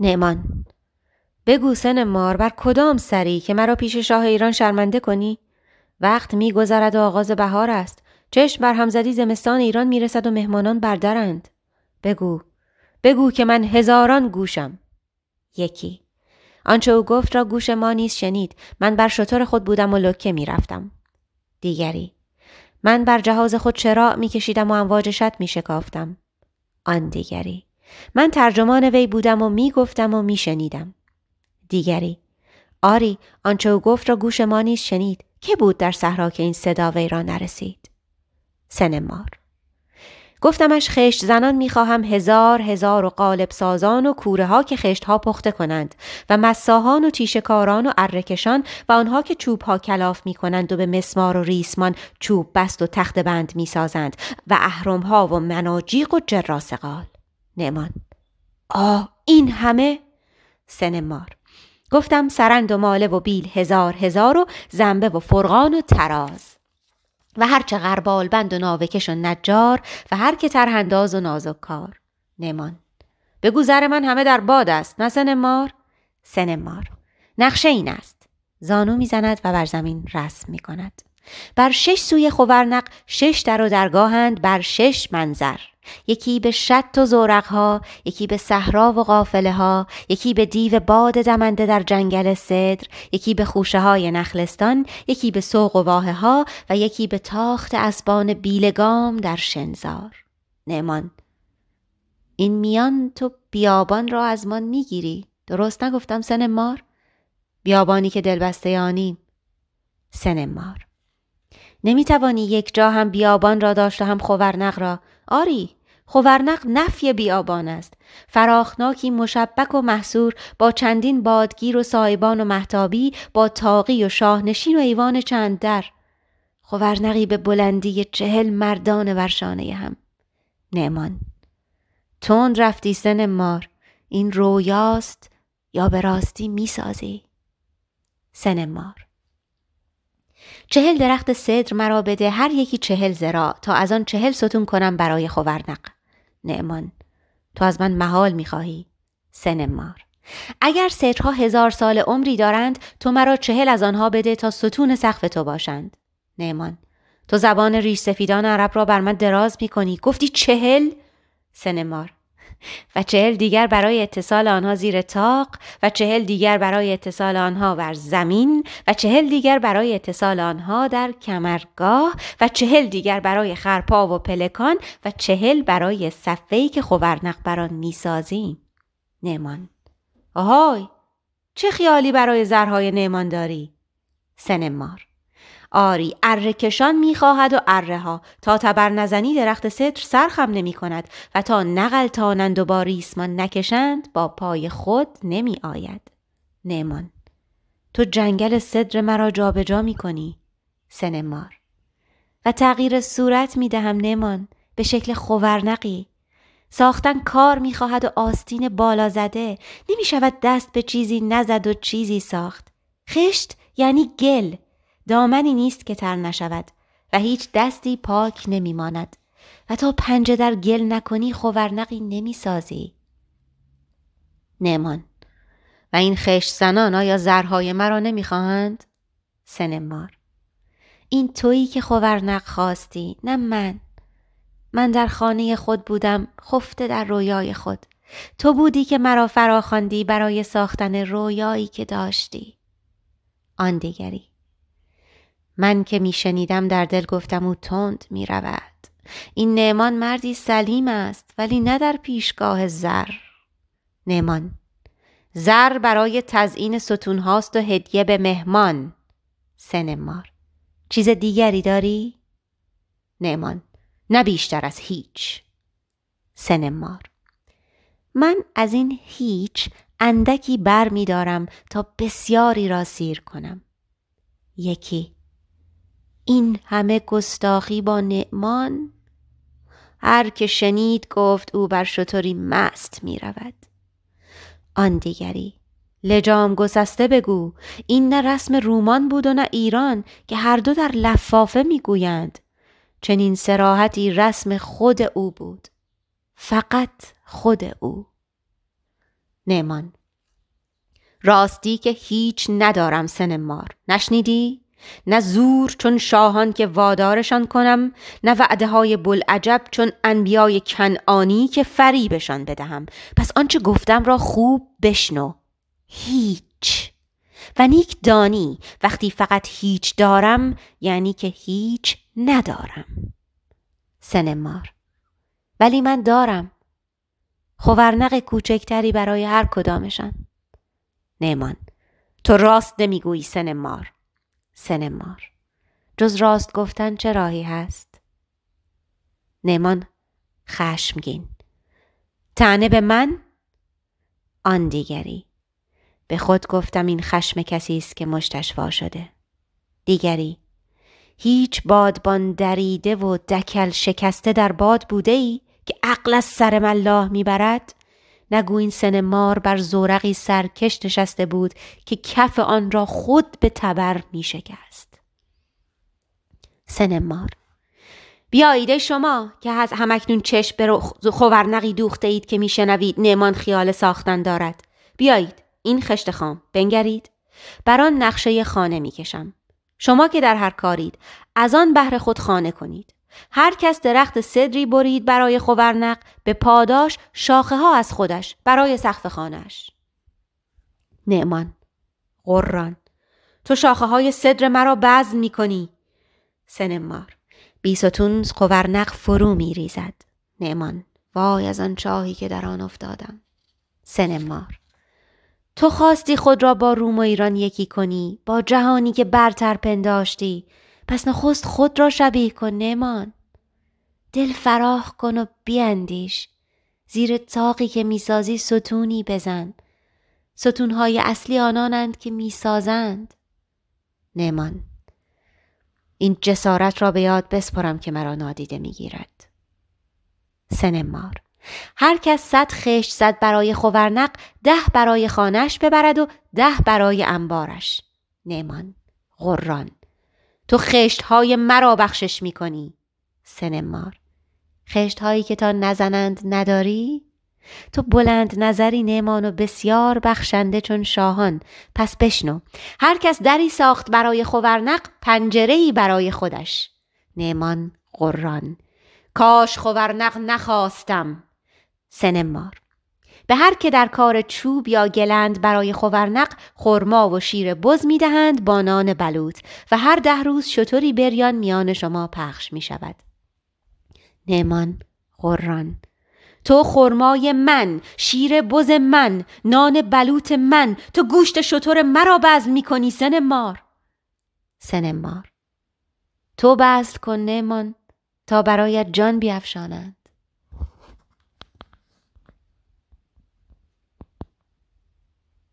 نعمان بگو سن مار بر کدام سری که مرا پیش شاه ایران شرمنده کنی؟ وقت میگذرد و آغاز بهار است. چشم بر همزدی زمستان ایران می‌رسد و مهمانان بردرند. بگو بگو که من هزاران گوشم. یکی آنچه او گفت را گوش ما نیز شنید من بر شطور خود بودم و لکه می‌رفتم. دیگری من بر جهاز خود چراغ میکشیدم و امواج شط میشکافتم. آن دیگری من ترجمان وی بودم و می‌گفتم و میشنیدم. دیگری آری آنچه او گفت را گوش ما نیز شنید. که بود در صحرا که این صدا وی را نرسید؟ سنمار. گفتمش خشت زنان می‌خواهم هزار هزار و قالب سازان و کوره ها که خشت ها پخته کنند و مساهان و تیشکاران و ارکشان و آنها که چوب ها کلاف می کنند و به مسمار و ریسمان چوب بست و تخت بند می سازند و اهرم ها و مناجیق و جراسقال نمان. آه این همه؟ سنمار. گفتم سرند و ماله و بیل هزار هزار و زنبه و فرغان و تراز و هرچه غربال بند و ناوکش و نجار و هر که ترهنداز و نازک کار. نمان. بگو زر من همه در باد است نه سنمار؟ سنمار. نقشه این است. زانو می‌زند و بر زمین رسم می کند بر شش سوی خورنق شش در و درگاهند بر شش منظر. یکی به شط و زورق ها یکی به صحرا و قافله ها یکی به دیو باد دمنده در جنگل صدر یکی به خوشه های نخلستان یکی به سوق و واه ها و یکی به تاخت اسبان بیلگام در شنزار. نمان این میان تو بیابان را از من می‌گیری؟ درست نگفتم سن مار بیابانی که دلبسته آنیم. سن مار نمی‌توانی یک جا هم بیابان را داشت و هم خورنق را. آری خورنق نفی بیابان است. فراخناکی مشبک و محصور با چندین بادگیر و سایبان و محتابی با تاقی و شاهنشین و ایوان چند در. خورنقی به بلندی چهل مردان ورشانه هم. نعمان تند رفتی سن مار. این رویاست یا به راستی می‌سازی؟ سن مار. چهل درخت صدر مرا بده هر یکی چهل زرا. تا از آن چهل ستون کنم برای خورنق. نعمان تو از من محال می‌خواهی. سنمار اگر صدرها هزار سال عمری دارند تو مرا چهل از آنها بده تا ستون سقف تو باشند. نعمان تو زبان ریش سفیدان عرب را بر من دراز می کنی گفتی چهل؟ سنمار و چهل دیگر برای اتصال آنها زیر تاق و چهل دیگر برای اتصال آنها بر زمین و چهل دیگر برای اتصال آنها در کمرگاه و چهل دیگر برای خرپا و پلکان و چهل برای صفهی که خورنق بران می‌سازیم. نمان. آهای! چه خیالی برای زرهای نعمان داری؟ سنمار. آری اره کشان می‌خواهد و اره ها. تا تبر نزنی درخت ستر سرخم نمی کند و تا نقل تانند و با ریسمان نکشند با پای خود نمی آید نعمان تو جنگل صدر مرا جابجا جا می کنی سنمار. و تغییر صورت می دهم نمان به شکل خورنقی. ساختن کار می خواهد و آستین بالا زده. نمی شود دست به چیزی نزد و چیزی ساخت. خشت یعنی گل. دامنی نیست که تر نشود و هیچ دستی پاک نمیماند و تا پنجه در گل نکنی خورنقی نمی‌سازی. نمان و این خشت زنان آیا زرهای مرا نمی‌خواهند؟ سنمار این تویی که خورنق خواستی نه من. من در خانه خود بودم خفته در رویای خود. تو بودی که مرا فراخواندی برای ساختن رویایی که داشتی. آن دیگری. من که میشنیدم در دل گفتم او تند می رود. این نعمان مردی سلیم است ولی نه در پیشگاه زر. نعمان زر برای تزئین ستون هاست و هدیه به مهمان. سنمار چیز دیگری داری؟ نعمان نه بیشتر از هیچ. سنمار من از این هیچ اندکی بر می دارم تا بسیاری را سیر کنم. یکی این همه گستاخی با نعمان؟ هر که شنید گفت او بر شطوری مست می رود آن دیگری لجام گسسته بگو. این نه رسم رومان بود و نه ایران که هر دو در لفافه می‌گویند. چنین سراحتی رسم خود او بود. فقط خود او. نعمان راستی که هیچ ندارم سن مار. نشنیدی؟ نه زور چون شاهان که وادارشان کنم نه وعده های بلعجب چون انبیای کنعانی که فریبشان بدهم. پس آنچه گفتم را خوب بشنو. هیچ. و نیک دانی وقتی فقط هیچ دارم یعنی که هیچ ندارم. سن مار ولی من دارم. خورنق کوچکتری برای هر کدامشان. نیمان تو راست نمی‌گویی سن مار سن مار جز راست گفتن چه راهی هست؟ نیمان خشمگین. تنه به من؟ آن دیگری. به خود گفتم این خشم کسی است که مشتشوا شده. دیگری. هیچ بادبان دریده و دکل شکسته در باد بوده ای که عقل از سر ملاح می‌برد؟ نگو این سن مار بر زورقی سرکش نشسته بود که کف آن را خود به تبر می شکست. سن مار. بیایید شما که از همکنون چشم به خورنقی دوخته اید که میشنوید نمان خیال ساختن دارد. بیایید این خشت خام بنگرید. بر آن نقشه خانه می‌کشم شما که در هر کارید از آن بهر خود خانه کنید. هر کس درخت صدری برید برای خورنق به پاداش شاخه ها از خودش برای سقف خانهش. نعمان قران تو شاخه های صدر مرا بزن می کنی. سنمار بیستون خورنق فرو می ریزد. نعمان وای از آن چاهی که در آن افتادم. سنمار تو خواستی خود را با روم و ایران یکی کنی با جهانی که برتر پنداشتی پس نخست خود را شبیه کن نمان دل فراخ کن و بیاندیش زیر تاقی که می‌سازی ستونی بزن. ستونهای اصلی آنانند که می‌سازند. نمان این جسارت را به یاد بسپرم که مرا نادیده می‌گیرد. سنمار هر کس صد خشت زد برای خورنق ده برای خانش ببرد و ده برای انبارش. نمان غران. تو خشت های مرا بخشش می کنی سنمار. خشت هایی که تا نزنند نداری؟ تو بلند نظری نمان و بسیار بخشنده چون شاهان. پس بشنو هر کس دری ساخت برای خورنق پنجره ای برای خودش. نمان قران کاش خورنق نخواستم. سنمار. به هر که در کار چوب یا گلند برای خورنق خرما و شیر بز می دهند با نان بلوط و هر ده روز شطوری بریان میان شما پخش می شود. نمان قران تو خرمای من شیر بز من نان بلوط من تو گوشت شطور مرا بزل می کنی سن مار سن مار تو بزل کن نمان تا برایت جان بیافشانند